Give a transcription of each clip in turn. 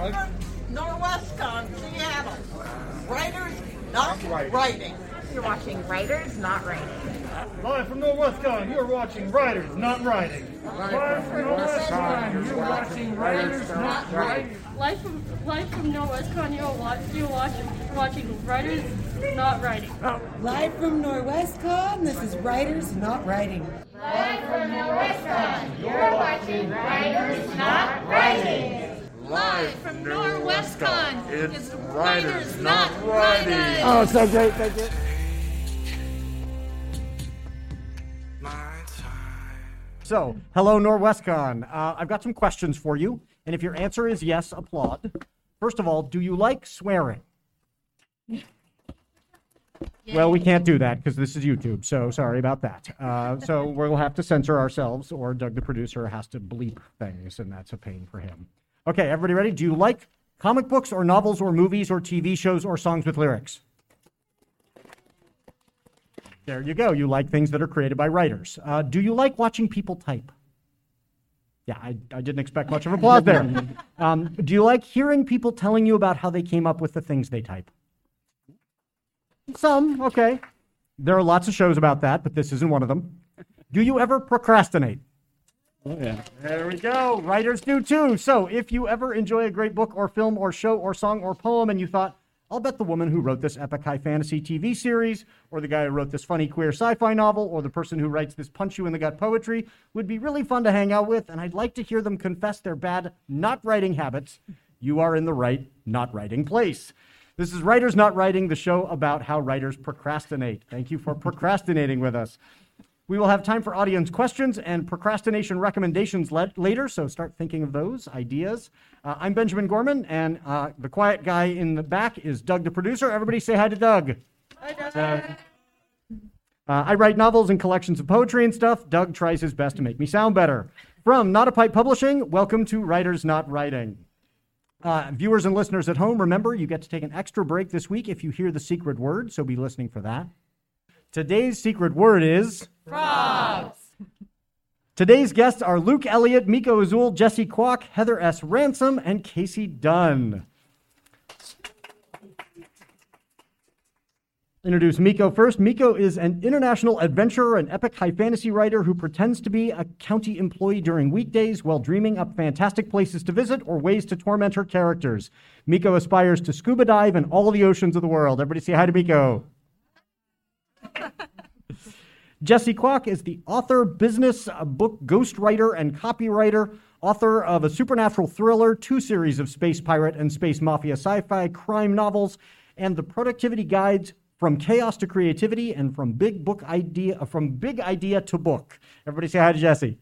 Live from Norwescon, Seattle. Writers not writing. You're watching Writers Not Writing. Live from Northwestcon, you're watching Writers Not Writing. Live from Northwestcon, you're watching Writers Not Writing. Live from live from Norwescon, you're watch you're watching watching writers not writing. Oh. Live from Norwescon, this is Writers Not Writing. Live from Norwescon, it's Writers Not Writing. Oh, so great, thank you. So, hello, Norwescon. Uh, I've got some questions for you, and if your answer is yes, applaud. First of all, do you like swearing? Well, we can't do that because this is YouTube, so sorry about that. Uh, so we'll have to censor ourselves, or Doug, the producer, has to bleep things, and that's a pain for him. Okay, everybody ready? Do you like comic books, or novels, or movies, or TV shows, or songs with lyrics? There you go. You like things that are created by writers. Uh, do you like watching people type? Yeah, I, I didn't expect much of applause there. Um, do you like hearing people telling you about how they came up with the things they type? Some, okay. There are lots of shows about that, but this isn't one of them. Do you ever procrastinate? Oh, yeah. There we go. Writers do too. So if you ever enjoy a great book or film or show or song or poem and you thought, I'll bet the woman who wrote this epic high fantasy TV series, or the guy who wrote this funny queer sci fi novel, or the person who writes this punch you in the gut poetry would be really fun to hang out with, and I'd like to hear them confess their bad not writing habits. You are in the right not writing place. This is Writers Not Writing, the show about how writers procrastinate. Thank you for procrastinating with us. We will have time for audience questions and procrastination recommendations le- later, so start thinking of those ideas. Uh, I'm Benjamin Gorman, and uh, the quiet guy in the back is Doug, the producer. Everybody say hi to Doug. Hi, Doug. Uh, I write novels and collections of poetry and stuff. Doug tries his best to make me sound better. From Not a Pipe Publishing, welcome to Writers Not Writing. Uh, viewers and listeners at home, remember you get to take an extra break this week if you hear the secret word, so be listening for that. Today's secret word is frogs. Today's guests are Luke Elliott, Mikko Azul, Jessie Kwak, Heather S. Ransom, and Casey Dunn. Introduce Mikko first. Mikko is an international adventurer and epic high fantasy writer who pretends to be a county employee during weekdays while dreaming up fantastic places to visit or ways to torment her characters. Mikko aspires to scuba dive in all the oceans of the world. Everybody say hi to Mikko. Jessie Kwak is the author, business, uh, book ghostwriter, and copywriter, author of a supernatural thriller, two series of space pirate and space mafia sci fi crime novels, and the productivity guides from chaos to creativity and from big book idea uh, from big idea to book. Everybody say hi to Jessie.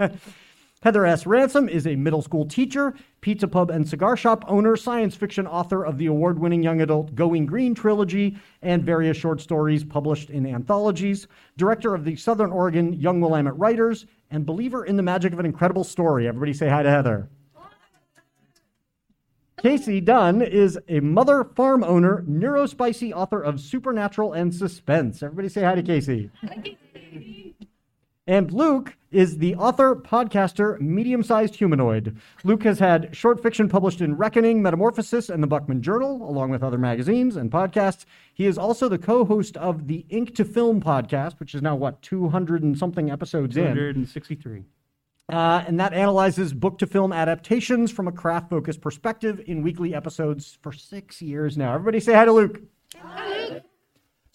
Heather S. Ransom is a middle school teacher, pizza pub and cigar shop owner, science fiction author of the award winning young adult Going Green trilogy and various short stories published in anthologies, director of the Southern Oregon Young Willamette Writers, and believer in the magic of an incredible story. Everybody say hi to Heather. Casey Dunn is a mother farm owner, neurospicy author of Supernatural and Suspense. Everybody say hi to Casey. And Luke is the author, podcaster, medium sized humanoid. Luke has had short fiction published in Reckoning, Metamorphosis, and the Buckman Journal, along with other magazines and podcasts. He is also the co host of the Ink to Film podcast, which is now, what, 200 and something episodes in? 263. Uh, and that analyzes book to film adaptations from a craft focused perspective in weekly episodes for six years now. Everybody say hi to Luke.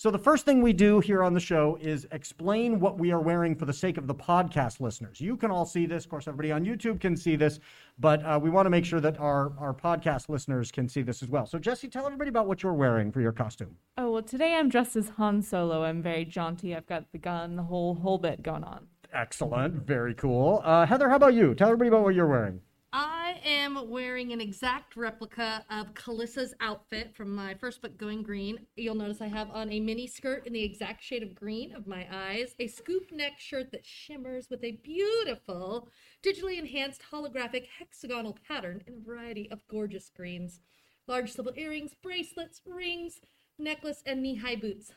So, the first thing we do here on the show is explain what we are wearing for the sake of the podcast listeners. You can all see this. Of course, everybody on YouTube can see this, but uh, we want to make sure that our, our podcast listeners can see this as well. So, Jessie, tell everybody about what you're wearing for your costume. Oh well, today I'm dressed as Han Solo. I'm very jaunty. I've got the gun, the whole whole bit going on. Excellent. Very cool. Uh, Heather, how about you? Tell everybody about what you're wearing. I am wearing an exact replica of Kalissa's outfit from my first book, Going Green. You'll notice I have on a mini skirt in the exact shade of green of my eyes, a scoop neck shirt that shimmers with a beautiful, digitally enhanced holographic hexagonal pattern in a variety of gorgeous greens, large silver earrings, bracelets, rings, necklace, and knee high boots.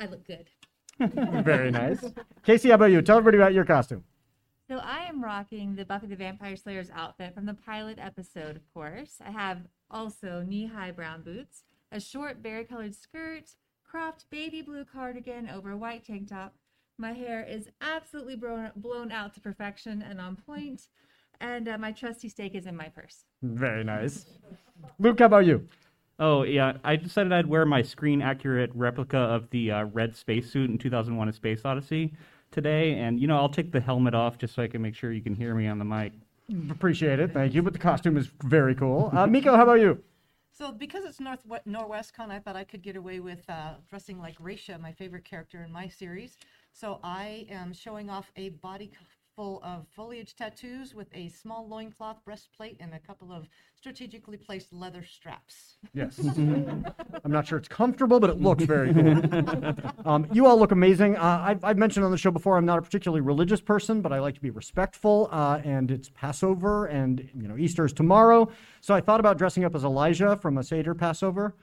I look good. Very nice. Casey, how about you? Tell everybody about your costume. So I am rocking the Buffy the Vampire Slayer's outfit from the pilot episode, of course. I have also knee-high brown boots, a short berry-colored skirt, cropped baby blue cardigan over a white tank top. My hair is absolutely blown, blown out to perfection and on point, and uh, my trusty steak is in my purse. Very nice. Luke, how about you? Oh yeah, I decided I'd wear my screen accurate replica of the uh, red spacesuit in 2001: A Space Odyssey today, and you know I'll take the helmet off just so I can make sure you can hear me on the mic. Appreciate it. Thank you. But the costume is very cool. Uh, Mikko, how about you? So because it's North Norwescon, I thought I could get away with uh, dressing like Raisha, my favorite character in my series. So I am showing off a body c- full of foliage tattoos with a small loincloth breastplate and a couple of strategically placed leather straps. Yes. I'm not sure it's comfortable, but it looks very cool. um, you all look amazing. Uh, I've, I've mentioned on the show before, I'm not a particularly religious person, but I like to be respectful. Uh, and it's Passover, and you know Easter is tomorrow. So I thought about dressing up as Elijah from a Seder Passover.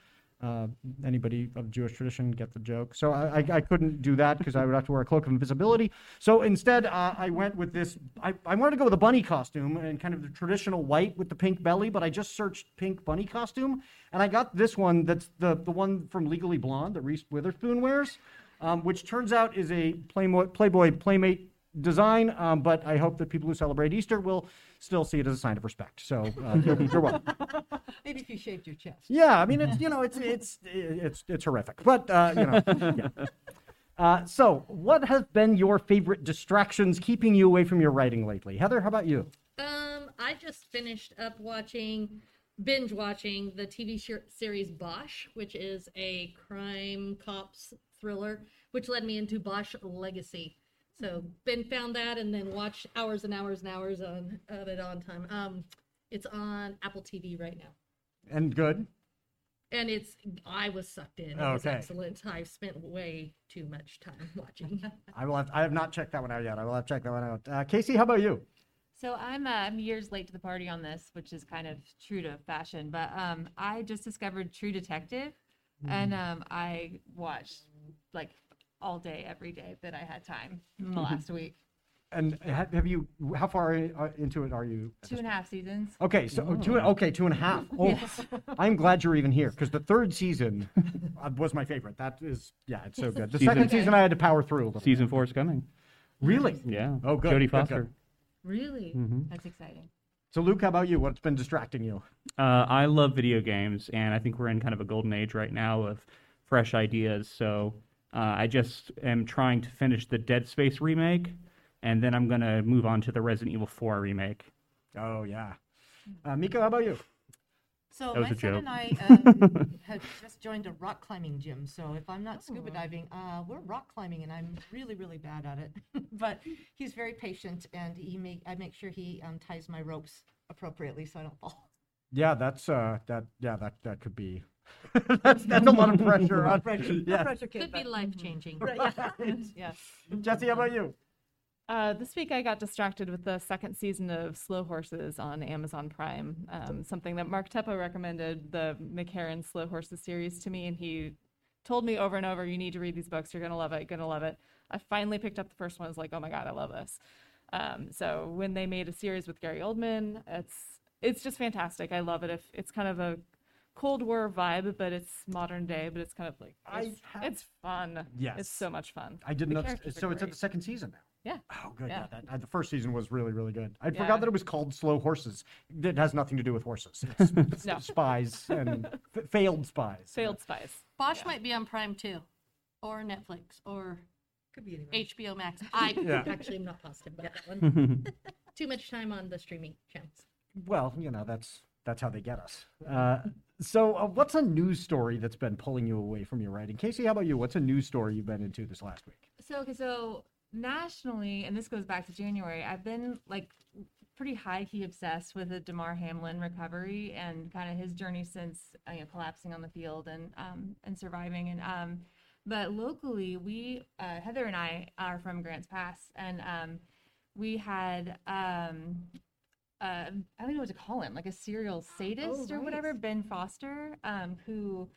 Uh, anybody of Jewish tradition get the joke? So I, I, I couldn't do that because I would have to wear a cloak of invisibility. So instead, uh, I went with this. I, I wanted to go with a bunny costume and kind of the traditional white with the pink belly, but I just searched pink bunny costume, and I got this one. That's the the one from Legally Blonde that Reese Witherspoon wears, um, which turns out is a Playboy, Playboy Playmate design. Um, but I hope that people who celebrate Easter will still see it as a sign of respect. So uh, you're, you're welcome. Maybe if you shaved your chest. Yeah, I mean it's you know it's it's it's it's horrific, but uh, you know. yeah. Uh, so, what has been your favorite distractions keeping you away from your writing lately? Heather, how about you? Um, I just finished up watching, binge watching the TV sh- series Bosch, which is a crime cops thriller, which led me into Bosch Legacy. So, Ben found that and then watched hours and hours and hours on of it on time. Um, it's on Apple TV right now, And good. and it's I was sucked in. It was excellent. I've spent way too much time watching. I will have. I have not checked that one out yet. I will have checked that one out. Uh, Casey, how about you? So I'm uh, I'm years late to the party on this, which is kind of true to fashion. But um, I just discovered True Detective, and um, I watched like all day, every day that I had time in the last week. And have, have you? How far in- uh, into it are you? at Two this and a half seasons. Okay, so oh, two. Okay, two and a half. Oh, I'm glad you're even here because the third season uh, was my favorite. That is, yeah, it's so good. The Season- second season I had to power through a little. Season four is coming. Really? Yeah. Oh, good, Jodie good, good. Foster. Really, Mhm. that's exciting. So, Luke, how about you? What's been distracting you? Uh, I love video games, and I think we're in kind of a golden age right now of fresh ideas. So uh, I just am trying to finish the Dead Space remake, and then I'm gonna move on to the Resident Evil 4 remake. Oh yeah. Uh, Mikko, how about you? So That my a son joke. and I um, have just joined a rock climbing gym. So if I'm not scuba diving, uh, we're rock climbing, and I'm really, really bad at it. but he's very patient, and he make I make sure he um, ties my ropes appropriately so I don't fall. Yeah, that's uh, that. Yeah, that that could be. that's that's a lot of pressure. on, Pressure, no pressure, kid, Could be life changing. Right, yeah. Yes. Jessie, how about you? Uh, this week I got distracted with the second season of Slow Horses on Amazon Prime. Um, something that Mark Teppo recommended the Mick Herron Slow Horses series to me, and he told me over and over, "You need to read these books. You're gonna love it. You're gonna love it." I finally picked up the first one. I was like, "Oh my god, I love this." Um, so when they made a series with Gary Oldman, it's it's just fantastic. I love it. If it's kind of a Cold War vibe, but it's modern day, but it's kind of like I it's, have- it's fun. Yes. it's so much fun. I didn't know. So it's at the second season now. Yeah. Oh, good. Yeah. Yeah. that, uh, the first season was really, really good. I Yeah. forgot that it was called Slow Horses. It has nothing to do with horses. It's, it's No. spies and f- failed spies. Failed spies. Bosch might be on Prime too, or Netflix, or Could be anywhere. HBO Max. I Yeah. actually am not positive about that one. Too much time on the streaming channels. Well, you know that's that's how they get us. Uh, so, uh, what's a news story that's been pulling you away from your writing? Casey, how about you? What's a news story you've been into this last week? So, okay, so nationally, and this goes back to January, I've been like pretty high key obsessed with the Damar Hamlin recovery and kind of his journey since uh, you know, collapsing on the field and um, and surviving. And um, but locally, we uh, Heather and I are from Grants Pass, and um, we had um, uh, I don't know what to call him, like a serial sadist or whatever, Ben Foster, um, who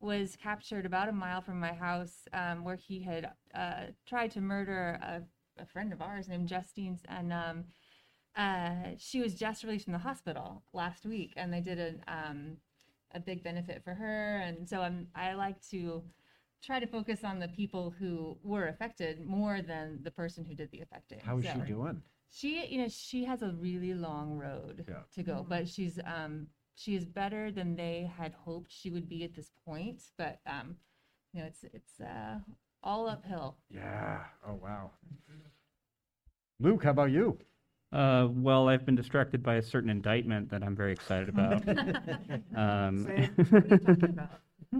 was captured about a mile from my house, um, where he had uh, tried to murder a a friend of ours named Justine, and um, uh, she was just released from the hospital last week, and they did a um, a big benefit for her. And so I'm I like to try to focus on the people who were affected more than the person who did the affecting. How is So- she doing? she you know she has a really long road Yeah. to go but she's um she is better than they had hoped she would be at this point but um you know it's it's uh all uphill Yeah. Oh wow. Luke, how about you? Uh, well, I've been distracted by a certain indictment that I'm very excited about. um,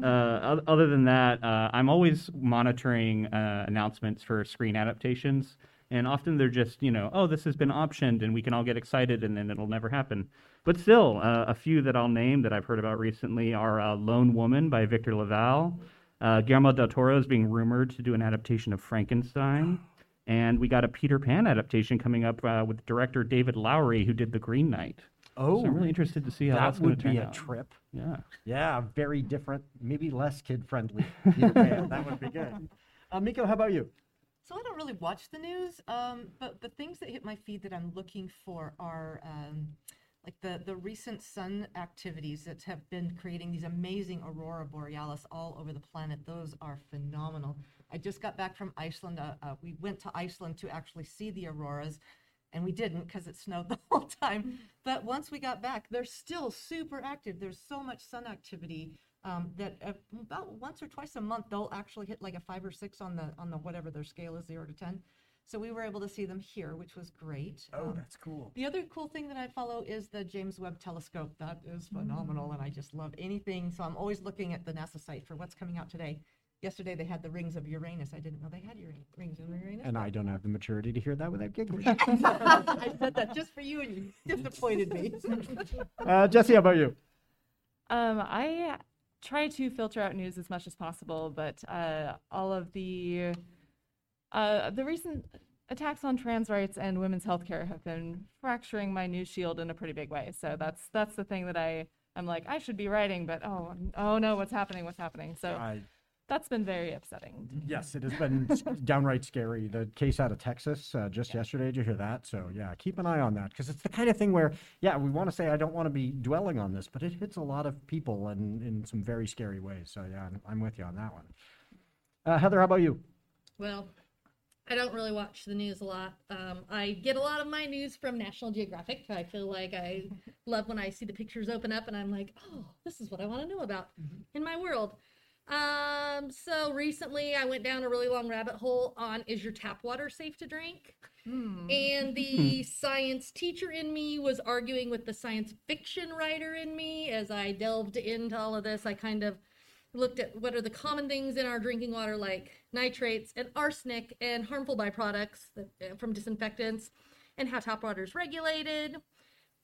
uh, other than that, uh, I'm always monitoring uh, announcements for screen adaptations, and often they're just, you know, oh, this has been optioned, and we can all get excited, and then it'll never happen. But still, uh, a few that I'll name that I've heard about recently are uh, Lone Woman by Victor LaValle. Uh, Guillermo del Toro is being rumored to do an adaptation of Frankenstein. And we got a Peter Pan adaptation coming up uh, with director David Lowery, who did The Green Knight. Oh, so I'm really interested to see how that that's going would to turn be a out. trip. Yeah. Yeah, very different, maybe less kid friendly. that would be good. Uh, Mikko, how about you? So I don't really watch the news, um, but the things that hit my feed that I'm looking for are um, like the the recent sun activities that have been creating these amazing aurora borealis all over the planet. Those are phenomenal. I just got back from Iceland. Uh, uh, we went to Iceland to actually see the auroras, and we didn't because it snowed the whole time. But once we got back, they're still super active. There's so much sun activity um, that uh, about once or twice a month they'll actually hit like a five or six on the on the whatever their scale is, zero to ten. So we were able to see them here, which was great. Oh, Um, that's cool. the other cool thing that I follow is the James Webb Telescope. That is phenomenal, and I just love anything. So I'm always looking at the NASA site for what's coming out today. Yesterday they had the rings of Uranus. I didn't know they had Ura- rings of Uranus. And I don't have the maturity to hear that without giggling. I said that just for you, and you disappointed me. uh, Jessie, how about you? Um, I try to filter out news as much as possible, but uh, all of the uh, the recent attacks on trans rights and women's healthcare have been fracturing my news shield in a pretty big way. So that's that's the thing that I I'm like I should be writing, but oh oh no, what's happening? What's happening? So I, that's been very upsetting. yes, it has been downright scary. The case out of Texas uh, just yesterday. Did you hear that? So yeah, keep an eye on that because it's the kind of thing where yeah, we want to say I don't want to be dwelling on this, but it hits a lot of people and in some very scary ways. So yeah, I'm, I'm with you on that one. Uh, Heather, how about you? Well, I don't really watch the news a lot. Um, I get a lot of my news from National Geographic. I feel like I love when I see the pictures open up and I'm like, oh, this is what I want to know about in my world. Um, so recently I went down a really long rabbit hole on is your tap water safe to drink? And the science teacher in me was arguing with the science fiction writer in me as I delved into all of this. I kind of looked at what are the common things in our drinking water like nitrates and arsenic and harmful byproducts that, uh, from disinfectants and how tap water is regulated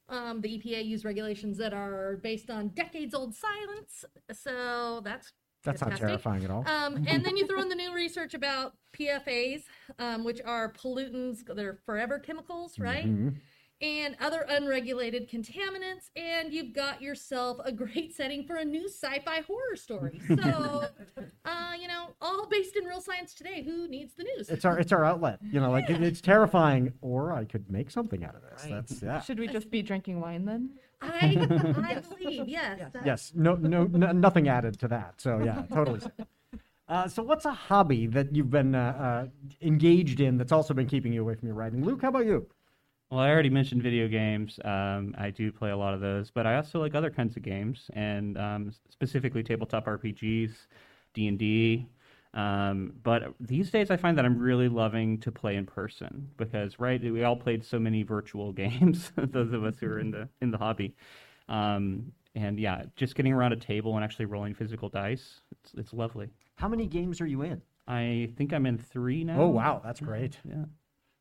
um, the epa use regulations that are based on decades old science so that's That's not terrifying at all. Um, and then you throw in the new research about PFAs, um, which are pollutants, they're forever chemicals, right? Mhm. And other unregulated contaminants, and you've got yourself a great setting for a new sci-fi horror story. So, uh, you know, all based in real science today. Who needs the news? It's our it's our outlet. You know, like it, it's terrifying, or I could make something out of this. That's yeah. Should we just be drinking wine then? I, I believe, yes. that- Yes, no, no, no, nothing added to that. So yeah, totally. Uh, so what's a hobby that you've been uh, uh, engaged in that's also been keeping you away from your writing? Luke, how about you? Well, I already mentioned video games. Um, I do play a lot of those, but I also like other kinds of games, and um, s- specifically tabletop RPGs, D and D. Um, but these days, I find that I'm really loving to play in person because, right, we all played so many virtual games. those of us who are in the in the hobby, um, and yeah, just getting around a table and actually rolling physical dice, it's it's lovely. How many games are you in? I think I'm in three now. Oh wow, that's great. Yeah,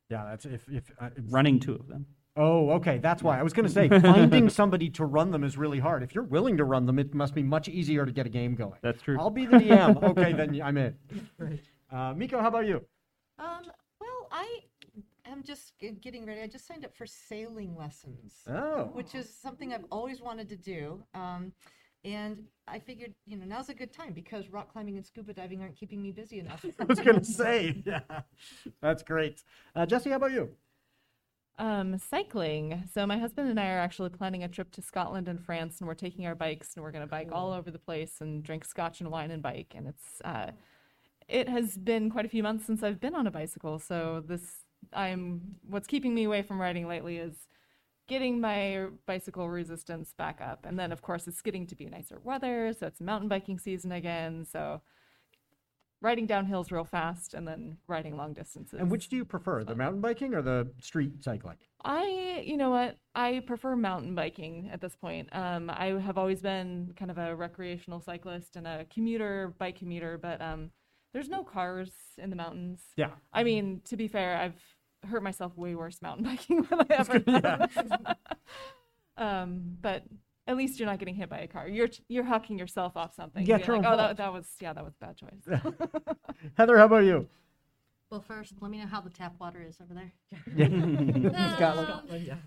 Yeah, that's if if uh, running two of them. Oh, okay, that's why I was going to say finding somebody to run them is really hard. If you're willing to run them, it must be much easier to get a game going. That's true. I'll be the DM. Okay, then I'm in. Uh, Mikko, how about you? Um, well, I am just getting ready. I just signed up for sailing lessons. Oh. Which is something I've always wanted to do. Um, And I figured, you know, now's a good time because rock climbing and scuba diving aren't keeping me busy enough. I was going to say, yeah, that's great. Uh, Jessie, how about you? Um, cycling. So my husband and I are actually planning a trip to Scotland and France, and we're taking our bikes and we're going to bike all over the place and drink scotch and wine and bike. And it's uh, it has been quite a few months since I've been on a bicycle, so this I'm what's keeping me away from riding lately is getting my bicycle resistance back up. And then of course it's getting to be nicer weather, so it's mountain biking season again. So riding down hills real fast and then riding long distances. And which do you prefer, the mountain biking or the street cycling? I, you know what, I prefer mountain biking at this point. Um, I have always been kind of a recreational cyclist and a commuter, bike commuter, but um, there's no cars in the mountains. Yeah. I mean, to be fair, I've hurt myself way worse mountain biking than I ever have. um, but at least you're not getting hit by a car. You're you're hucking yourself off something. Yeah, Being true. like, oh, that, that was yeah, that was a bad choice. Heather, how about you? Well, first, let me know how the tap water is over there. Scotland. Um,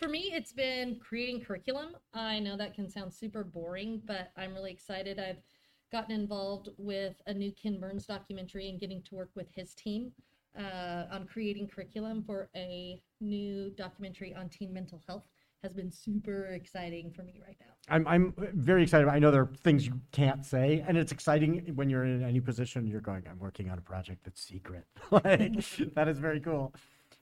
For me, it's been creating curriculum. I know that can sound super boring, but I'm really excited. I've gotten involved with a new Ken Burns documentary and getting to work with his team uh, on creating curriculum for a new documentary on teen mental health. Has been super exciting for me right now. I'm, I'm very excited. I know there are things you can't say, and it's exciting when you're in any position. You're going, I'm working on a project that's secret. like, that is very cool.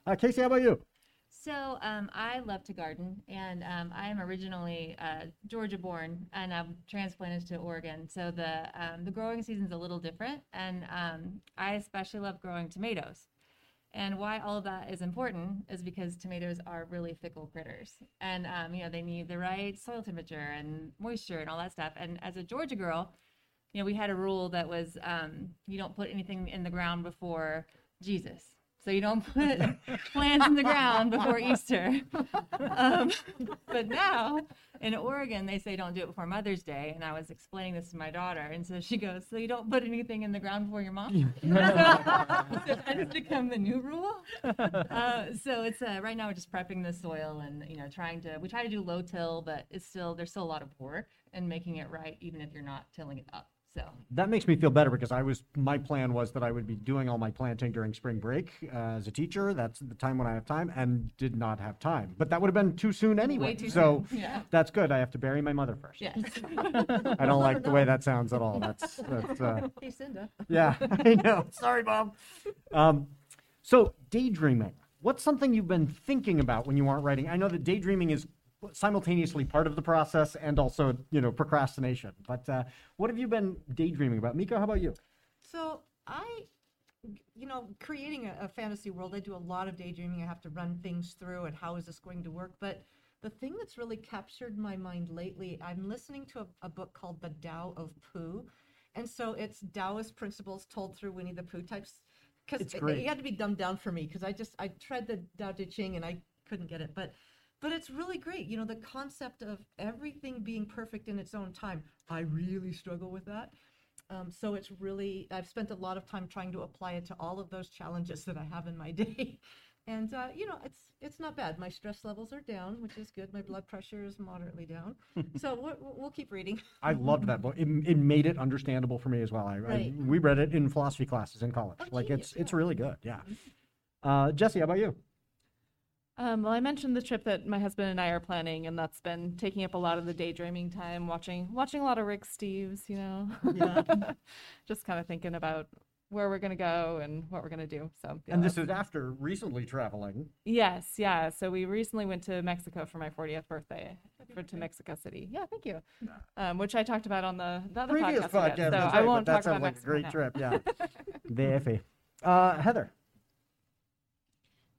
Uh, Casey, how about you? So um, I love to garden, and um, I am originally uh, Georgia born, and I'm transplanted to Oregon. So the um, the growing season's a little different, and um, I especially love growing tomatoes. And why all of that is important is because tomatoes are really fickle critters, and um, you know they need the right soil temperature and moisture and all that stuff. And as a Georgia girl, you know we had a rule that was um, you don't put anything in the ground before Jesus. So you don't put plants in the ground before Easter. Um, but now in Oregon, they say don't do it before Mother's Day. And I was explaining this to my daughter, and so she goes, "So you don't put anything in the ground before your mom?" so that has become the new rule. Uh, so it's uh, right now we're just prepping the soil and you know trying to we try to do low till, but it's still there's still a lot of work and making it right, even if you're not tilling it up. So That makes me feel better because I was my plan was that I would be doing all my planting during spring break uh, as a teacher. That's the time when I have time, and did not have time. But that would have been too soon anyway. too so soon, yeah. that's good. I have to bury my mother first. yes. I don't like the way that sounds at all. That's that's. Uh, Hey, Cinda. yeah, I know. Sorry, Bob. Um, so daydreaming. What's something you've been thinking about when you aren't writing? I know that daydreaming is simultaneously part of the process and also, you know, procrastination. But uh, what have you been daydreaming about? Mikko, how about you? So I, you know, creating a, a fantasy world, I do a lot of daydreaming. I have to run things through and how is this going to work. But the thing that's really captured my mind lately, I'm listening to a, a book called The Tao of Pooh. And so it's Taoist principles told through Winnie the Pooh types. Because it, it had to be dumbed down for me because I just, I tried the Tao Te Ching and I couldn't get it. But but it's really great. You know, the concept of everything being perfect in its own time. I really struggle with that. Um, so it's really, I've spent a lot of time trying to apply it to all of those challenges that I have in my day. And, uh, you know, it's, it's not bad. My stress levels are down, which is good. My blood pressure is moderately down. so we'll, we'll keep reading. I loved that book. It, it made it understandable for me as well. I, I we read it in philosophy classes in college. Oh, like genius, it's it's really good. Yeah. Uh, Jessie, how about you? Um, well, I mentioned the trip that my husband and I are planning, and that's been taking up a lot of the daydreaming time, watching watching a lot of Rick Steves, you know, just kind of thinking about where we're gonna go and what we're gonna do. So, yeah, And this is after recently traveling. yes, yeah. So we recently went to Mexico for my 40th birthday, for to Mexico City. Yeah, thank you. Um, which I talked about on the, the other Previous podcast, we podcast. did, so that's I right, won't but that talk about sounds like a great now. trip. Yeah. DFE. Uh, Heather.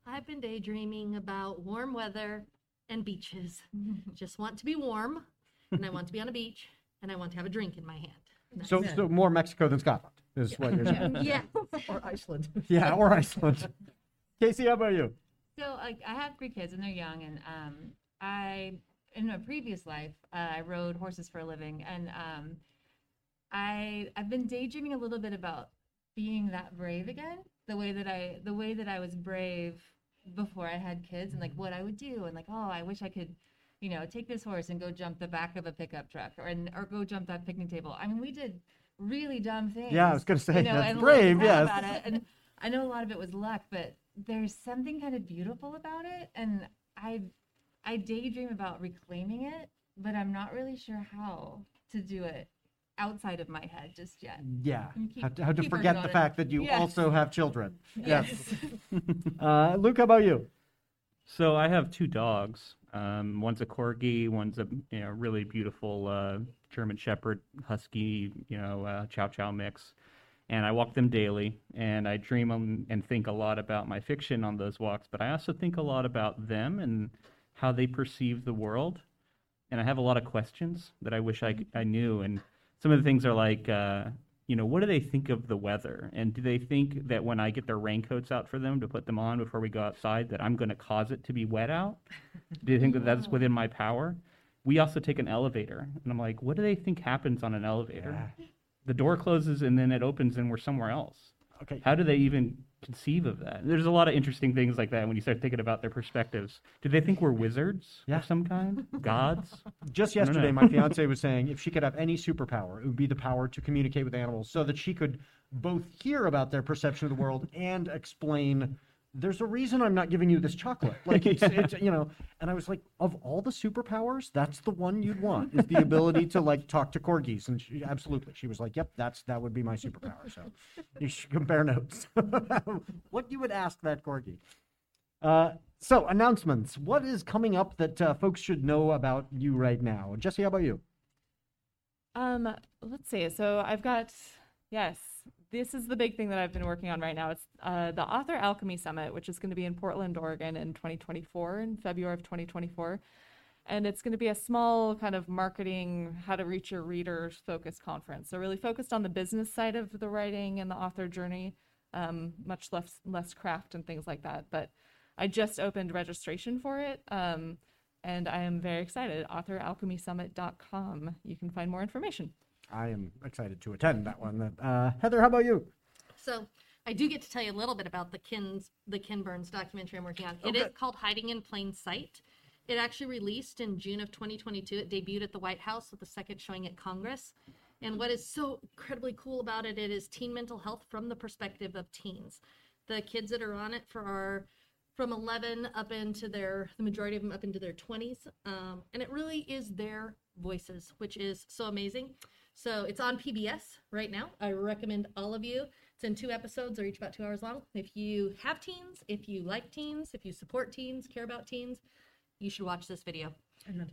I've been daydreaming about warm weather and beaches. Just want to be warm, and I want to be on a beach, and I want to have a drink in my hand. That's So, it. so more Mexico than Scotland is what you're saying. yeah. or Iceland. yeah, or Iceland. Casey, how about you? So like I have three kids and they're young, and um, I in a previous life uh, I rode horses for a living, and um, I I've been daydreaming a little bit about being that brave again, the way that I the way that I was brave before I had kids, and like mm-hmm. what I would do, and like oh I wish I could you know, take this horse and go jump the back of a pickup truck, or and, or go jump that picnic table. I mean, we did really dumb things. Yeah, I was gonna say, you know, that's and brave, yes. About it. And I know a lot of it was luck, but there's something kind of beautiful about it, and I, I daydream about reclaiming it, but I'm not really sure how to do it outside of my head just yet. Yeah. Keep- How to, how to forget the it. fact that you Yes. also have children. Yes. Yes. uh, Luke, how about you? So I have two dogs. Um, one's a corgi, one's a you know really beautiful uh, German Shepherd Husky, you know uh, Chow Chow mix, and I walk them daily. And I dream um, and think a lot about my fiction on those walks, but I also think a lot about them and how they perceive the world. And I have a lot of questions that I wish I knew. And some of the things are like, uh, you know, what do they think of the weather? And do they think that when I get their raincoats out for them to put them on before we go outside, that I'm going to cause it to be wet out? Do you think that that's within my power? We also take an elevator, and I'm like, what do they think happens on an elevator? The door closes and then it opens, and we're somewhere else. Okay. How do they even conceive of that? There's a lot of interesting things like that when you start thinking about their perspectives. Do they think we're wizards Yeah. of some kind? Gods? Just yesterday, my fiance was saying if she could have any superpower, it would be the power to communicate with animals so that she could both hear about their perception of the world and explain. There's a reason I'm not giving you this chocolate. Like it's, it's you know, and I was like, of all the superpowers, that's the one you'd want is the ability to like talk to corgis. And she, absolutely, she was like, yep, that's that would be my superpower. So you should compare notes. what you would ask that corgi. Uh, so announcements. What is coming up that uh, folks should know about you right now? Jessie, how about you? Um, let's see. So I've got yes, this is the big thing that I've been working on right now. It's uh, the Author Alchemy Summit, which is going to be in Portland, Oregon, in 2024, in February of 2024, and it's going to be a small kind of marketing, how to reach your readers focused conference. So really focused on the business side of the writing and the author journey, um, much less less craft and things like that. But I just opened registration for it. Um, and I am very excited. AuthorAlchemySummit.com. You can find more information. I am excited to attend that one. Uh, Heather, how about you? So I do get to tell you a little bit about the Kin's the Ken Burns documentary I'm working on. It is called Hiding in Plain Sight. It actually released in June of 2022. It debuted at the White House with the second showing at Congress. And what is so incredibly cool about it, it is teen mental health from the perspective of teens. The kids that are on it for our from 11 up into their the majority of them up into their 20s um, and it really is their voices which is so amazing so it's on pbs right now i recommend all of you it's in two episodes they're each about two hours long if you have teens if you like teens if you support teens care about teens you should watch this video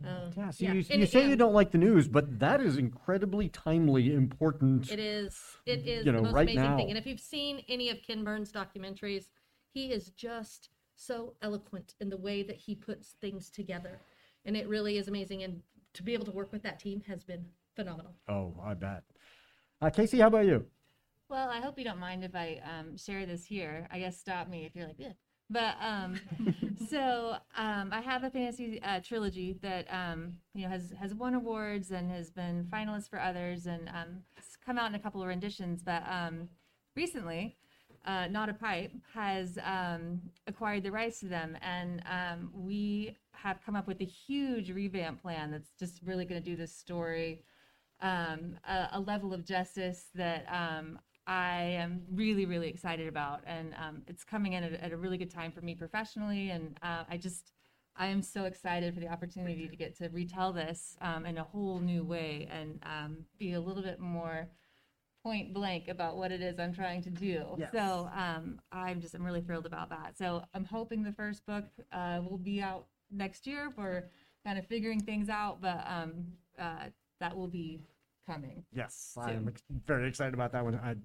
Uh, Yeah, so yeah. you, And- you say you don't like the news, but that is incredibly timely, important. It is. It is you know, the most right amazing now. thing. And if you've seen any of Ken Burns' documentaries, he is just so eloquent in the way that he puts things together, and it really is amazing. And to be able to work with that team has been phenomenal. Oh, I bet. Uh, Casey, how about you? Well, I hope you don't mind if I um, share this here. I guess stop me if you're like, yeah. But um, so um, I have a fantasy uh, trilogy that um, you know has has won awards and has been finalist for others and um, it's come out in a couple of renditions. But um, recently, uh, Not a Pipe has um, acquired the rights to them, and um, we have come up with a huge revamp plan that's just really going to do this story um, a, a level of justice that um, I am really, really excited about. And um, it's coming in at, a- at a really good time for me professionally. And uh, I just, I am so excited for the opportunity to get to retell this um, in a whole new way and um, be a little bit more point blank about what it is I'm trying to do. Yes. So um, I'm just, I'm really thrilled about that. So I'm hoping the first book uh, will be out next year. We're kind of figuring things out, but um, uh, that will be coming. Yes, I'm ex- very excited about that one. I,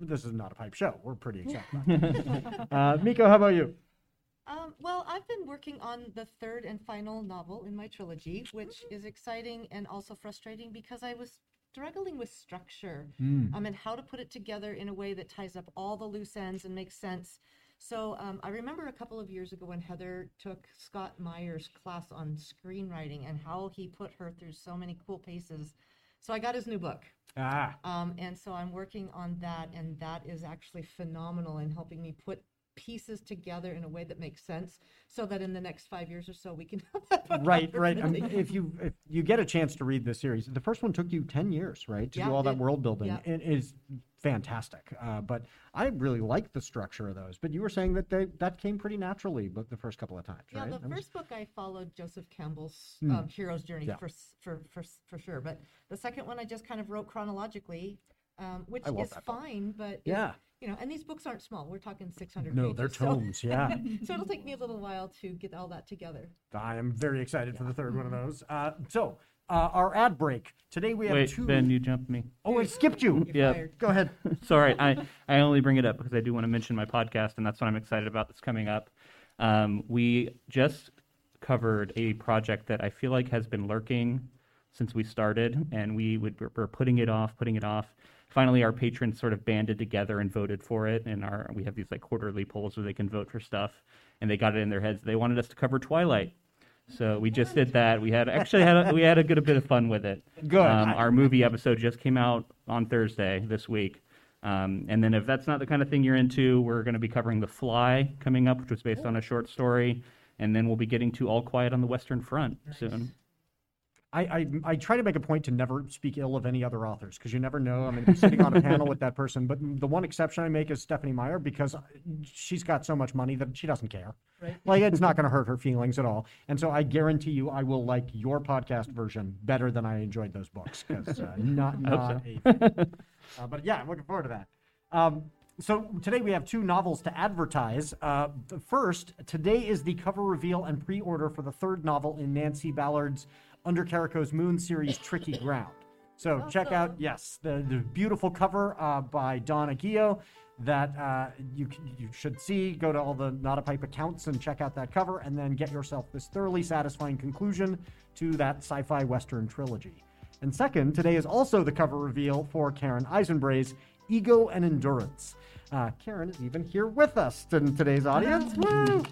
this is not a pipe show. We're pretty excited about it. uh, Mikko, how about you? Um, well, I've been working on the third and final novel in my trilogy, which is exciting and also frustrating because I was struggling with structure um, and how to put it together in a way that ties up all the loose ends and makes sense. So um, I remember a couple of years ago when Heather took Scott Meyer's class on screenwriting and how he put her through so many cool paces. So I got his new book. Ah, Um, and so I'm working on that, and that is actually phenomenal in helping me put pieces together in a way that makes sense, so that in the next five years or so we can have that book Right, right. I mean, if you if you get a chance to read this series, the first one took you ten years, right, to Yeah, do all that did. world building. Yeah. It is fantastic. Uh, but I really like the structure of those. But you were saying that they that came pretty naturally, but the first couple of times, Yeah, right? the That was- first book I followed Joseph Campbell's Hmm. um, hero's journey Yeah. for, for for for sure, but the second one I just kind of wrote chronologically, um, which is that book. fine. But it- Yeah. You know, and these books aren't small. We're talking six hundred. No, they're pages, so- tomes, yeah. so it'll take me a little while to get all that together. I am very excited for the third one of those. Uh, so uh, our ad break today we have Wait, two. Ben, you jumped me. Oh, I skipped you. Yeah. Go ahead. Sorry, I, I only bring it up because I do want to mention my podcast, and that's what I'm excited about that's coming up. Um, we just covered a project that I feel like has been lurking since we started, and we would, we're putting it off, putting it off. Finally, our patrons sort of banded together and voted for it, and our we have these like quarterly polls where they can vote for stuff, and they got it in their heads. They wanted us to cover Twilight, so we just did that. We had actually had a, we had a good a bit of fun with it. Good. Um, our movie episode just came out on Thursday this week. Um, and then if that's not the kind of thing you're into, we're going to be covering The Fly coming up, which was based on a short story. And then we'll be getting to All Quiet on the Western Front soon. I, I, I try to make a point to never speak ill of any other authors because you never know. I'm going to be sitting on a panel with that person. But the one exception I make is Stephenie Meyer because she's got so much money that she doesn't care. Right. Like it's not going to hurt her feelings at all. And so I guarantee you, I will like your podcast version better than I enjoyed those books because uh, not not so. uh, but yeah, I'm looking forward to that. Um, so today we have two novels to advertise. Uh, first, today is the cover reveal and pre-order for the third novel in Nancy Ballard's Under Carico's Moon series, Tricky Ground. So check out, yes, the, the beautiful cover uh, by Don Aguillo that uh, you, you should see. Go to all the Not a Pipe accounts and check out that cover, and then get yourself this thoroughly satisfying conclusion to that sci-fi western trilogy. And second, today is also the cover reveal for Karen Eisenbrey's Ego and Endurance. Uh, Karen is even here with us in today's audience. Woo!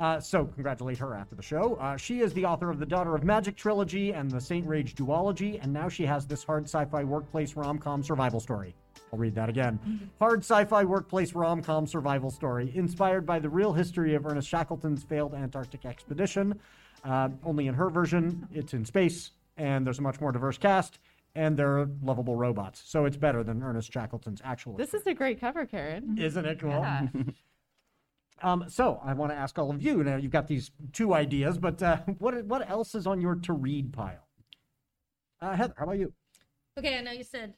Uh, so, congratulate her after the show. Uh, she is the author of the Daughter of Magic trilogy and the Saint Rage duology, and now she has this hard sci fi workplace rom com survival story. I'll read that again. Hard sci fi workplace rom com survival story, inspired by the real history of Ernest Shackleton's failed Antarctic expedition. Uh, only in her version, it's in space, and there's a much more diverse cast, and they're lovable robots. So, it's better than Ernest Shackleton's actual This is a great cover, Karen. isn't it cool? Yeah. Um, so I want to ask all of you. Now you've got these two ideas, but uh, what what else is on your to read pile? Uh, Heather, how about you? Okay, I know you said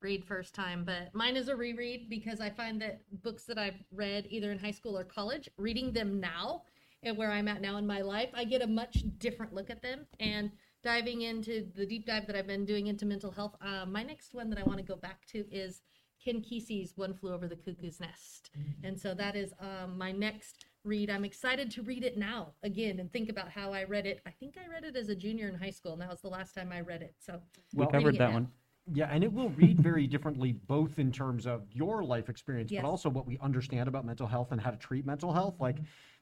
read first time, but mine is a reread because I find that books that I've read either in high school or college, reading them now and where I'm at now in my life, I get a much different look at them. And diving into the deep dive that I've been doing into mental health, uh, my next one that I want to go back to is Ken Kesey's One Flew Over the Cuckoo's Nest. And so that is um, my next read. I'm excited to read it now again and think about how I read it. I think I read it as a junior in high school, and that was the last time I read it. So We Well- covered reading that now. one. Yeah, and it will read very differently, both in terms of your life experience, Yes. but also what we understand about mental health and how to treat mental health. Like,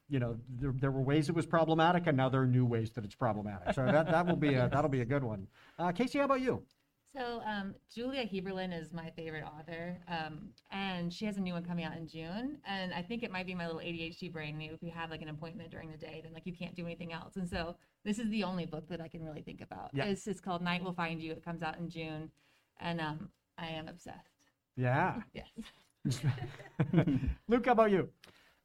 you know, there, there were ways it was problematic, and now there are new ways that it's problematic. So that, that will be a, that'll be a good one. Uh, Casey, how about you? So um, Julia Heaberlin is my favorite author, um, and she has a new one coming out in June. And I think it might be my little ADHD brain. If you have like an appointment during the day, then like you can't do anything else. And so this is the only book that I can really think about. Yeah. It's, it's called Night Will Find You. It comes out in June, and um, I am obsessed. Yeah. Yes. Luke, how about you?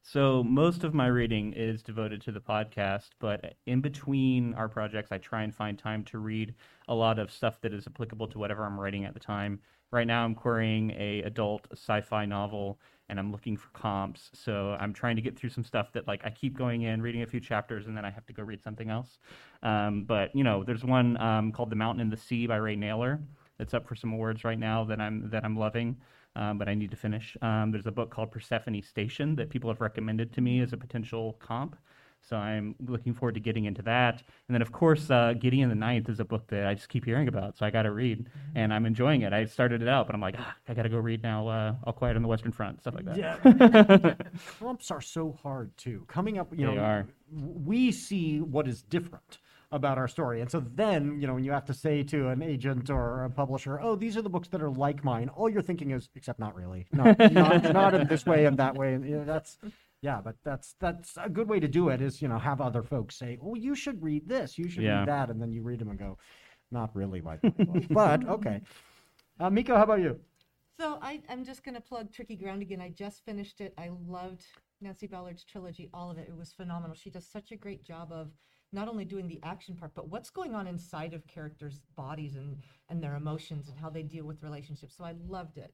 So most of my reading is devoted to the podcast, but in between our projects, I try and find time to read a lot of stuff that is applicable to whatever I'm writing at the time. Right now, I'm querying a adult sci-fi novel, and I'm looking for comps. So I'm trying to get through some stuff that like I keep going in, reading a few chapters, and then I have to go read something else. Um, but you know, there's one um, called "The Mountain and the Sea" by Ray Nayler that's up for some awards right now that I'm that I'm loving um, but I need to finish. Um, there's a book called Persephone Station that people have recommended to me as a potential comp. So I'm looking forward to getting into that. And then, of course, uh, Gideon the Ninth is a book that I just keep hearing about, so I got to read, and I'm enjoying it. I started it out, but I'm like, ah, I got to go read now. Uh, All Quiet on the Western Front, stuff like that. Yeah. Comps are so hard too. Coming up, you They know, are. we see what is different about our story. And so then, you know, when you have to say to an agent or a publisher, "Oh, these are the books that are like mine," all you're thinking is, "Except not really, not not, not in this way and that way." And you know, that's yeah, but that's that's a good way to do it. Is you know have other folks say, "Oh, you should read this, you should Yeah. read that," and then you read them and go, "Not really like my book," but okay. Uh, Mikko, how about you? So I, I'm just going to plug Tricky Ground again. I just finished it. I loved Nancy Ballard's trilogy, all of it. It was phenomenal. She does such a great job of not only doing the action part, but what's going on inside of characters' bodies and, and their emotions and how they deal with relationships. So I loved it.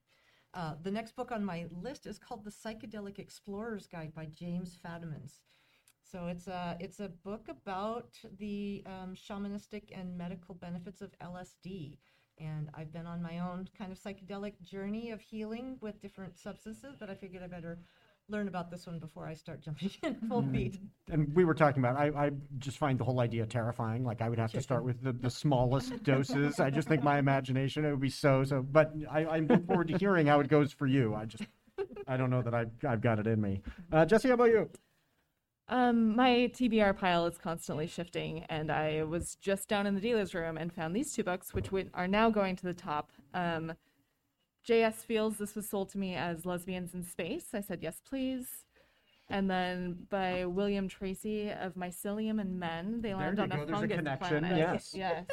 Uh, the next book on my list is called The Psychedelic Explorer's Guide by James Fadimans. So it's a it's a book about the um, shamanistic and medical benefits of LSD. And I've been on my own kind of psychedelic journey of healing with different substances, but I figured I better learn about this one before I start jumping in full feet. and we were talking about I, I just find the whole idea terrifying like i would have to start with the, the smallest doses. I just think my imagination it would be so so but I, I look forward to hearing how it goes for you. I just i don't know that i've, I've got it in me. Uh, Jessie how about you? Um, my TBR pile is constantly shifting, and I was just down in the dealer's room and found these two books, which would, are now going to the top. Um, J.S. Fields this was sold to me as Lesbians in Space. I said, yes, please. And then by William Tracy of Mycelium and Men, they land on go, a there's a connection, planet. yes. Yes.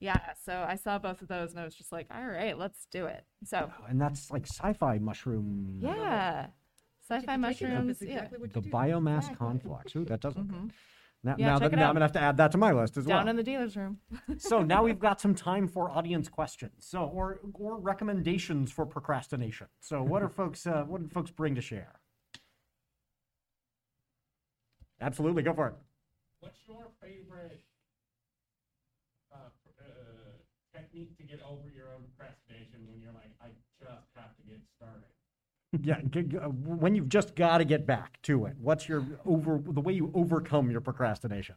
yeah. So I saw both of those, and I was just like, all right, let's do it. So and that's like sci-fi mushroom yeah, sci-fi mushrooms. That's Yeah. exactly what the do. biomass Exactly. conflux Ooh, that does look mm-hmm. good now, Yeah, now, check that, it now out. i'm gonna have to add that to my list as Down well in the dealer's room. so now we've got some time for audience questions so or or recommendations for procrastination so what are folks uh, what do folks bring to share absolutely go for it What's your favorite uh, uh, technique to get over your own procrastination when you're like, I just have to get started? Yeah uh, when you've just got to get back to it what's your over the way you overcome your procrastination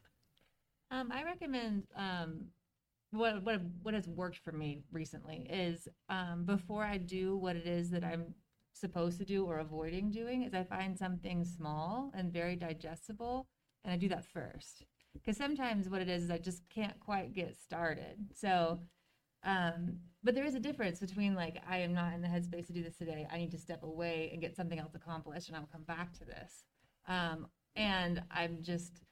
Um, I recommend um, what what what has worked for me recently is um, before I do what it is that I'm supposed to do or avoiding doing is I find something small and very digestible and I do that first because sometimes what it is is I just can't quite get started. So, um, but there is a difference between like I am not in the headspace to do this today. I need to step away and get something else accomplished, and I'll come back to this. Um, and I'm just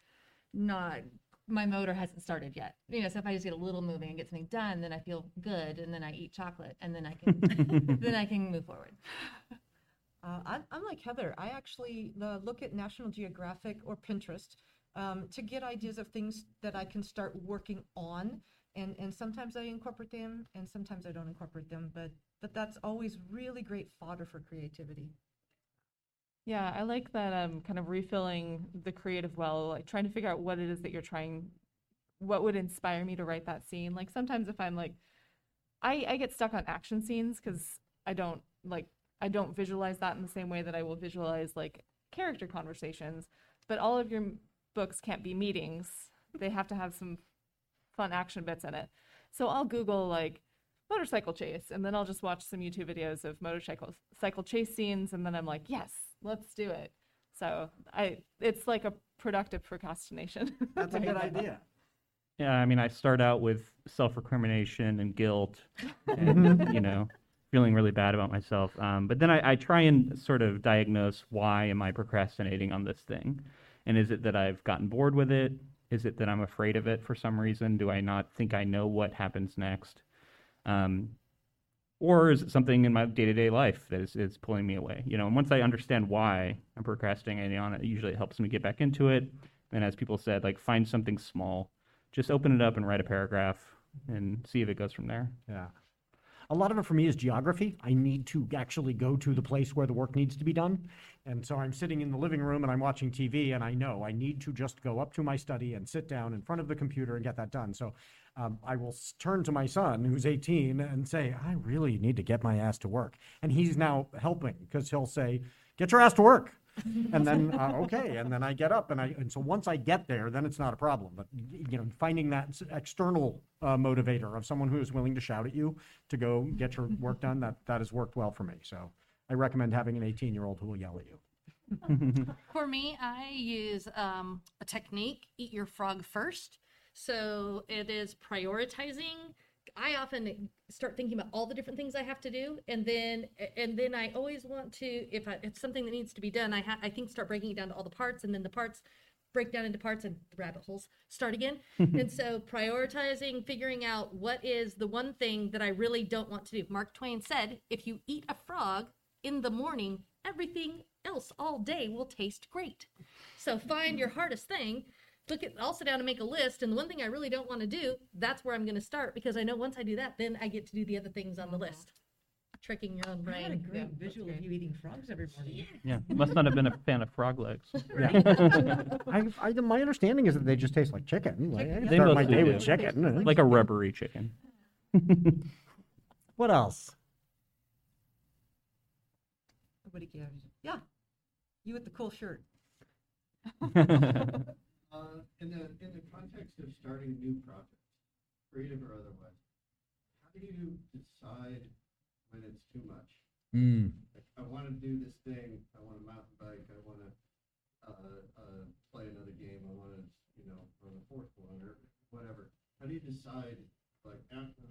not my motor hasn't started yet. You know, so if I just get a little moving and get something done, then I feel good, and then I eat chocolate, and then I can then I can move forward. Uh, I'm, I'm like Heather. I actually uh, look at National Geographic or Pinterest um, to get ideas of things that I can start working on. And, and sometimes I incorporate them and sometimes I don't incorporate them. But, but that's always really great fodder for creativity. Yeah, I like that um kind of refilling the creative well, like trying to figure out what it is that you're trying what would inspire me to write that scene. Like sometimes if I'm like I I get stuck on action scenes cuz I don't like I don't visualize that in the same way that I will visualize like character conversations, but all of your books can't be meetings. They have to have some fun action bits in it. So I'll Google like motorcycle chase and then I'll just watch some YouTube videos of motorcycle cycle chase scenes and then I'm like, yes, let's do it. So I it's like a productive procrastination. that's a good idea Yeah, I mean, I start out with self recrimination and guilt, and, you know, feeling really bad about myself. Um, but then I, I try and sort of diagnose why am I procrastinating on this thing? And is it that I've gotten bored with it? Is it that I'm afraid of it for some reason? Do I not think I know what happens next? Um, or is it something in my day to day life that is, is pulling me away? You know, and once I understand why I'm procrastinating on it, usually it helps me get back into it. And as people said, like find something small just open it up and write a paragraph and see if it goes from there. Yeah. A lot of it for me is geography. I need to actually go to the place where the work needs to be done. And so I'm sitting in the living room and I'm watching TV, and I know I need to just go up to my study and sit down in front of the computer and get that done. So um, I will turn to my son, who's 18, and say, I really need to get my ass to work. And he's now helping because he'll say, Get your ass to work. And then uh, okay, and then I get up, and I and so once I get there, then it's not a problem. But you know, finding that external uh, motivator of someone who is willing to shout at you to go get your work done that that has worked well for me. So I recommend having an 18 year old who will yell at you. For me, I use um, a technique, eat your frog first. So it is prioritizing. I often start thinking about all the different things I have to do, and then and then I always want to if I, if something that needs to be done, I ha- I think start breaking it down to all the parts, and then the parts break down into parts and rabbit holes start again. and so prioritizing, figuring out what is the one thing that I really don't want to do. Mark Twain said, if you eat a frog in the morning, everything else all day will taste great. So find your hardest thing. Look at, I'll sit down and make a list. And the one thing I really don't want to do, that's where I'm going to start because I know once I do that, then I get to do the other things on the uh-huh. list. Tricking your own I had a brain. great visual of you eating frogs every morning. Yeah, must not have been a fan of frog legs. I, I, my understanding is that they just taste like chicken. Like, I They start my mostly day do. with chicken. like a rubbery chicken. What else? Nobody cares. Yeah. You with the cool shirt. Uh, in the, in the context of starting new projects, creative or otherwise, how do you decide when it's too much? Mm. Like, I want to do this thing, I want to mountain bike, I want to, uh, uh, play another game, I want to, you know, run a fourth one or whatever. How do you decide, like, after?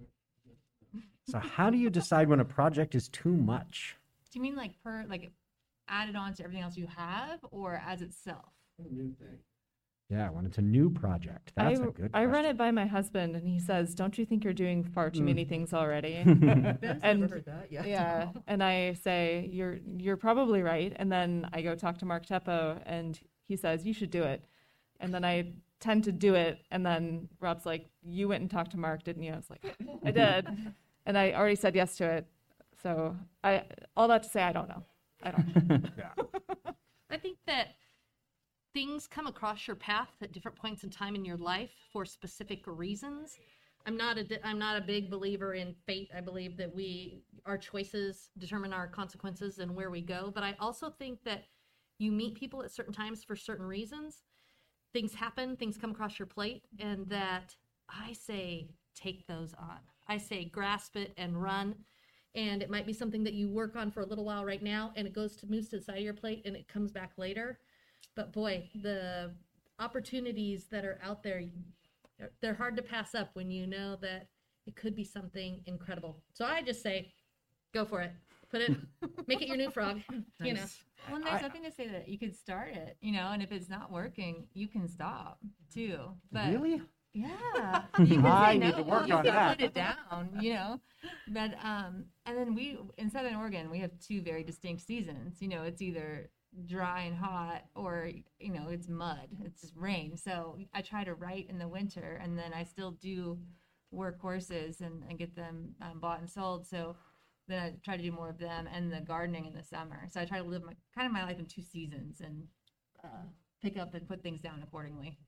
So how do you decide when a project is too much? Do you mean like per like added on to everything else you have, or as itself? A new thing. Yeah, when it's a new project. That's I, a good I run it by my husband, and he says, "Don't you think you're doing far too Mm. many things already?" And never heard that yet. yeah, and I say, "You're you're probably right." And then I go talk to Mark Teppo, and he says, "You should do it." And then I tend to do it, and then Rob's like, "You went and talked to Mark, didn't you?" I was like, "I did," and I already said yes to it. So I all that to say, I don't know. I don't. Know. yeah. I think that things come across your path at different points in time in your life for specific reasons. I'm not a I'm not a big believer in fate. I believe that we our choices determine our consequences and where we go, but I also think that you meet people at certain times for certain reasons. Things happen, things come across your plate and that I say take those on. I say grasp it and run and it might be something that you work on for a little while right now and it goes to moves to the side of your plate and it comes back later but boy the opportunities that are out there they're, they're hard to pass up when you know that it could be something incredible so i just say go for it put it make it your new frog you know Well, and there's nothing to say that you could start it, you know, and if it's not working, you can stop too. But Really? Yeah, you can I say need no. to work you on can that. put it down, you know. But um, and then we in Southern Oregon we have two very distinct seasons. You know, it's either dry and hot, or you know, it's mud, it's rain. So I try to write in the winter, and then I still do work horses and, and get them um, bought and sold. So then I try to do more of them and the gardening in the summer. So I try to live my kind of my life in two seasons and uh, pick up and put things down accordingly.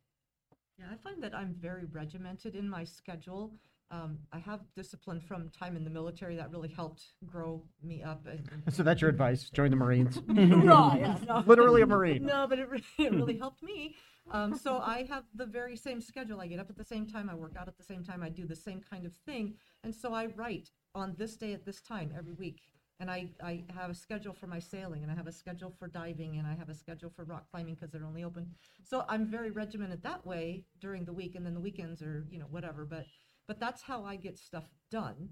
Yeah, I find that I'm very regimented in my schedule. Um, I have discipline from time in the military that really helped grow me up. And, and So that's your advice. Join the Marines. no, yeah, no. Literally a Marine. No, but it, re- it really helped me. Um, so I have the very same schedule. I get up at the same time. I work out at the same time. I do the same kind of thing. And so I write on this day at this time every week. And I, I have a schedule for my sailing, and I have a schedule for diving, and I have a schedule for rock climbing because they're only open. So I'm very regimented that way during the week, and then the weekends are, you know, whatever. But but that's how I get stuff done.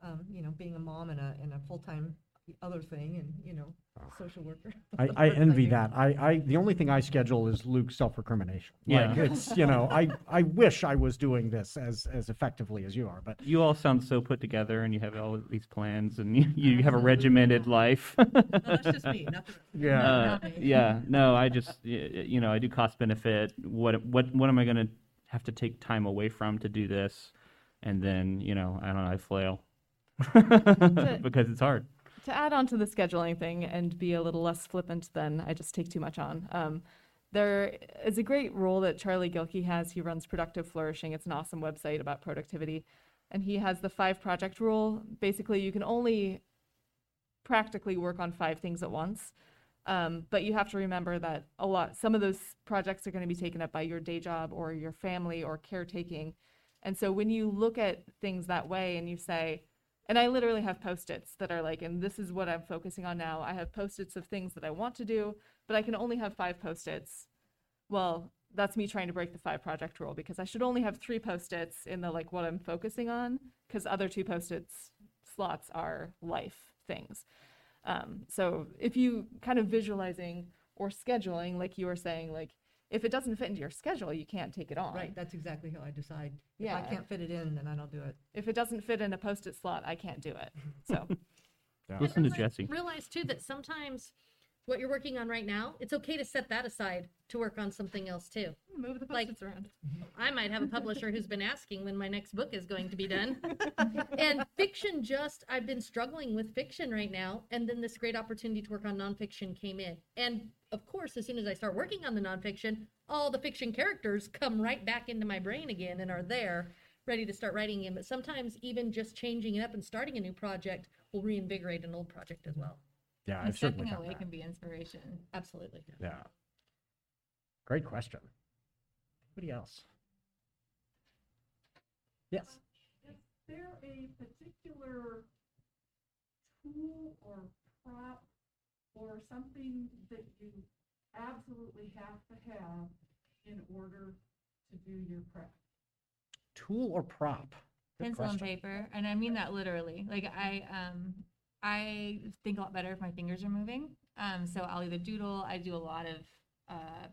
Um, you know, being a mom and a and a full time other thing, and you know, social worker. I, I envy that. I, I the only thing I schedule is Luke's self recrimination. Like Yeah. it's you know I, I wish I was doing this as as effectively as you are, but You all sound so put together, and you have all these plans, and you, you have a regimented life. that's just me, not Yeah. Uh, yeah. No, I just y- y- you know I do cost benefit. What what what am I going to have to take time away from to do this? And then you know I don't know I flail because it's hard. to add on to the scheduling thing and be a little less flippant than I just take too much on. Um, there is a great rule that Charlie Gilkey has. He runs Productive Flourishing. It's an awesome website about productivity. And he has the five project rule. Basically, you can only practically work on five things at once. Um, but you have to remember that a lot, some of those projects are going to be taken up by your day job or your family or caretaking. And so when you look at things that way and you say, and I literally have post-its that are like, and this is what I'm focusing on now. I have post-its of things that I want to do, but I can only have five post-its. Well, that's me trying to break the five project rule because I should only have three post-its in the like what I'm focusing on because other two post-its slots are life things. Um, so if you kind of visualizing or scheduling, like you were saying, like if it doesn't fit into your schedule, you can't take it on. Right, that's exactly how I decide. If Yeah. I can't fit it in, then I don't do it. If it doesn't fit in a post-it slot, I can't do it. So Listen to Jessie. Realize too that sometimes what you're working on right now, it's okay to set that aside to work on something else too. move the Like- post-its around. I might have a publisher who's been asking when my next book is going to be done. and fiction just, I've been struggling with fiction right now. And then this great opportunity to work on nonfiction came in. And of course, as soon as I start working on the nonfiction, all the fiction characters come right back into my brain again and are there ready to start writing in. But sometimes even just changing it up and starting a new project will reinvigorate an old project as well. Yeah, And I've certainly stepping found away that. can be inspiration. Absolutely. Yeah. Great question. Anybody else? Yes. Is there a particular tool or prop or something that you absolutely have to have in order to do your prep? Tool or prop? Good pencil and paper and i mean that literally like i um i think a lot better if my fingers are moving. Um so i'll either doodle i do a lot of uh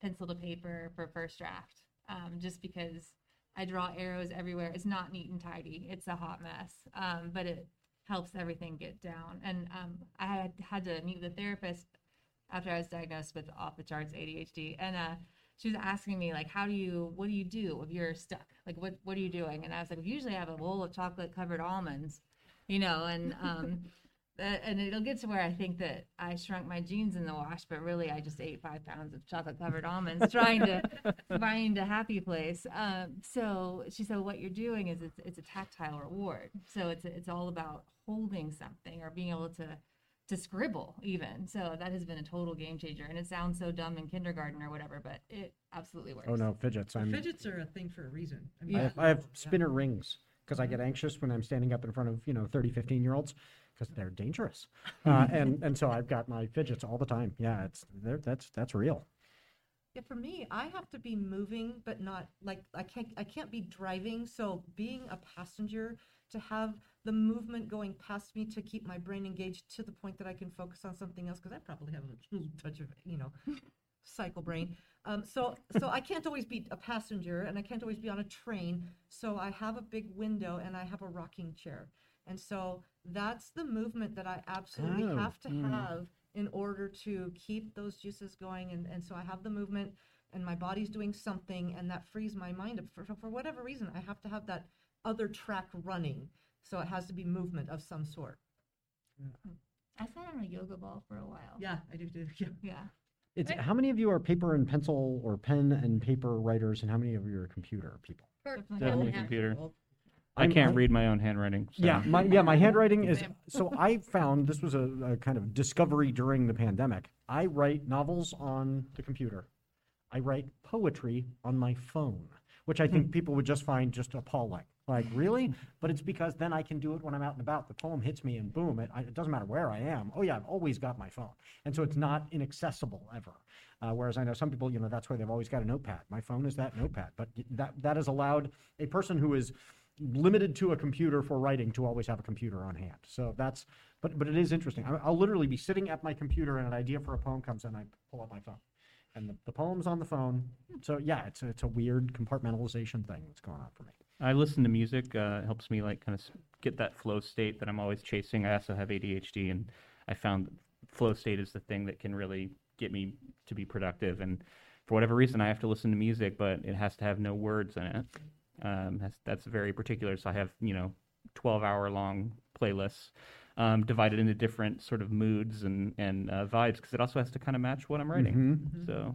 pencil to paper for first draft um just because i draw arrows everywhere. It's not neat and tidy. It's a hot mess. Um but it helps everything get down. And um i had had to meet with a therapist after i was diagnosed with off the charts adhd and uh she was asking me like how do you what do you do if you're stuck? Like what what are you doing? And i was like usually i have a bowl of chocolate covered almonds you know and um that- and it'll get to where i think that i shrunk my jeans in the wash but really i just ate five pounds of chocolate covered almonds trying to find a happy place um so she said what you're doing is it's, it's a tactile reward so it's it's all about holding something or being able to to scribble even so that has been a total game changer and it sounds so dumb in kindergarten or whatever but it absolutely works Oh no, fidgets. I'm. Fidgets are a thing for a reason. I I have, I have spinner rings because I get anxious when I'm standing up in front of you know 30, 15 year olds because they're dangerous, uh, and and so I've got my fidgets all the time. Yeah, it's that's that's real. Yeah, for me, I have to be moving, but not like I can't. I can't be driving. So being a passenger, to have the movement going past me to keep my brain engaged to the point that I can focus on something else, because I probably have a little touch of you know, cycle brain. Um, so so I can't always be a passenger, and I can't always be on a train. So I have a big window, and I have a rocking chair, and so that's the movement that I absolutely Oh, have to mm. have in order to keep those juices going and, and so i have the movement and my body's doing something and that frees my mind up. For, for whatever reason i have to have that other track running so it has to be movement of some sort. I sat on a yoga ball for a while. Yeah i do do yeah. Yeah It's how many of you are paper and pencil or pen and paper writers, and how many of you are computer people? Definitely computer. I I'm- can't I'm- read my own handwriting. so- Yeah, my yeah, my handwriting is so I found this was a, a kind of discovery during the pandemic. I write novels on the computer. I write poetry on my phone, which I think hmm. people would just find just appalling. Like, really? But it's because then I can do it when I'm out and about. The poem hits me and boom, it, it doesn't matter where I am. Oh, yeah, I've always got my phone. And so it's not inaccessible ever. Uh, whereas I know some people, you know, that's why they've always got a notepad. My phone is that notepad. But that, that has allowed a person who is limited to a computer for writing to always have a computer on hand. So that's, but, but it is interesting. I, I'll literally be sitting at my computer and an idea for a poem comes in, I pull up my phone. And the, the poem's on the phone. So yeah, it's it's a weird compartmentalization thing that's going on for me. I listen to music. Uh, it helps me like kind of get that flow state that I'm always chasing. I also have ADHD, and I found that flow state is the thing that can really get me to be productive. And for whatever reason, I have to listen to music, but it has to have no words in it. Um, that's that's very particular. So I have you know 12 hour long playlists um, divided into different sort of moods and and uh, vibes because it also has to kind of match what I'm writing. Mhm. So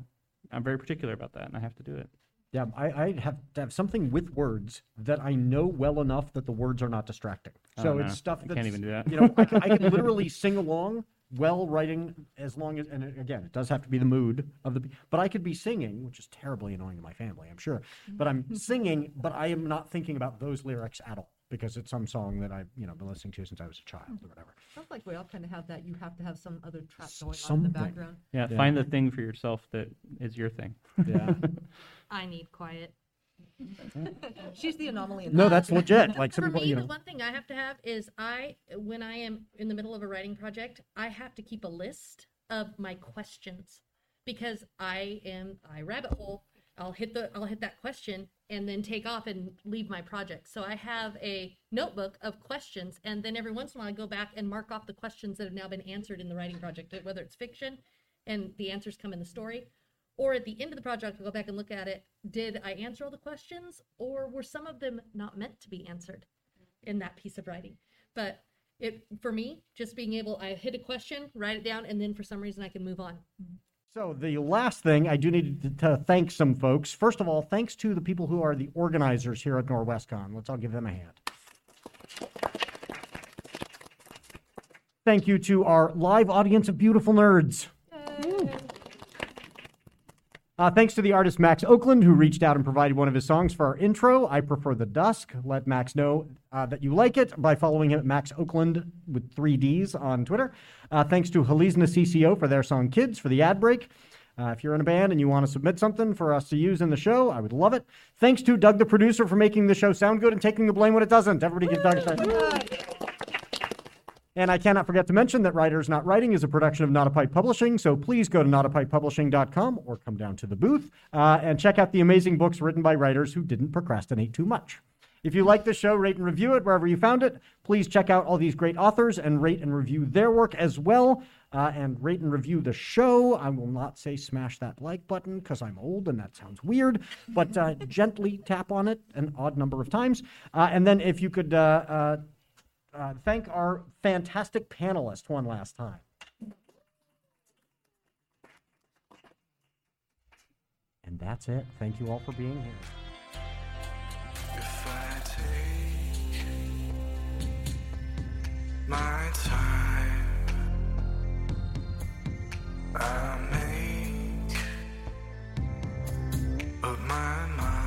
I'm very particular about that, and I have to do it. Yeah, I, I have to have something with words that I know well enough that the words are not distracting. Oh, So no, it's stuff I that's can't even do that. You know, I can, I can literally sing along well writing as long as, and again, it does have to be the mood of the. But I could be singing, which is terribly annoying to my family, I'm sure. But I'm singing, but I am not thinking about those lyrics at all. because it's some song that I've you know been listening to since I was a child or whatever. Sounds like we all kind of have that. You have to have some other trap going on in the background. Yeah, Yeah. find the thing for yourself that is your thing. Yeah. I need quiet. She's the anomaly. In No, that. that's legit. Like some For people, me, you the know. one thing I have to have is I, when I am in the middle of a writing project, I have to keep a list of my questions because I am I rabbit hole. I'll hit the I'll hit that question and then take off and leave my project. So I have a notebook of questions, and then every once in a while I go back and mark off the questions that have now been answered in the writing project, whether it's fiction and the answers come in the story, or at the end of the project go back and look at it. Did I answer all the questions, or were some of them not meant to be answered in that piece of writing? But it for me, just being able, I hit a question, write it down, and then for some reason I can move on. So the last thing I do need to, to thank some folks. First of all, thanks to the people who are the organizers here at Norwescon. Let's all give them a hand. Thank you to our live audience of beautiful nerds. Uh, thanks to the artist Max Oakland, who reached out and provided one of his songs for our intro. I prefer the dusk. Let Max know uh, that you like it by following him at Max Oakland with three Ds on Twitter. Uh, thanks to Holizna CC0 for their song Kids for the ad break. Uh, if you're in a band and you want to submit something for us to use in the show, I would love it. Thanks to Doug, the producer, for making the show sound good and taking the blame when it doesn't. Everybody give Doug a and I cannot forget to mention that Writers Not Writing is a production of Not a Pipe Publishing, so please go to notapipepublishing.com or come down to the booth uh, and check out the amazing books written by writers who didn't procrastinate too much. If you like the show, rate and review it wherever you found it. Please check out all these great authors and rate and review their work as well. Uh, and rate and review the show. I will not say smash that like button because I'm old and that sounds weird, but uh, gently tap on it an odd number of times. Uh, and then if you could uh, thank our fantastic panelists one last time. And that's it. Thank you all for being here. my time. I make up my mind.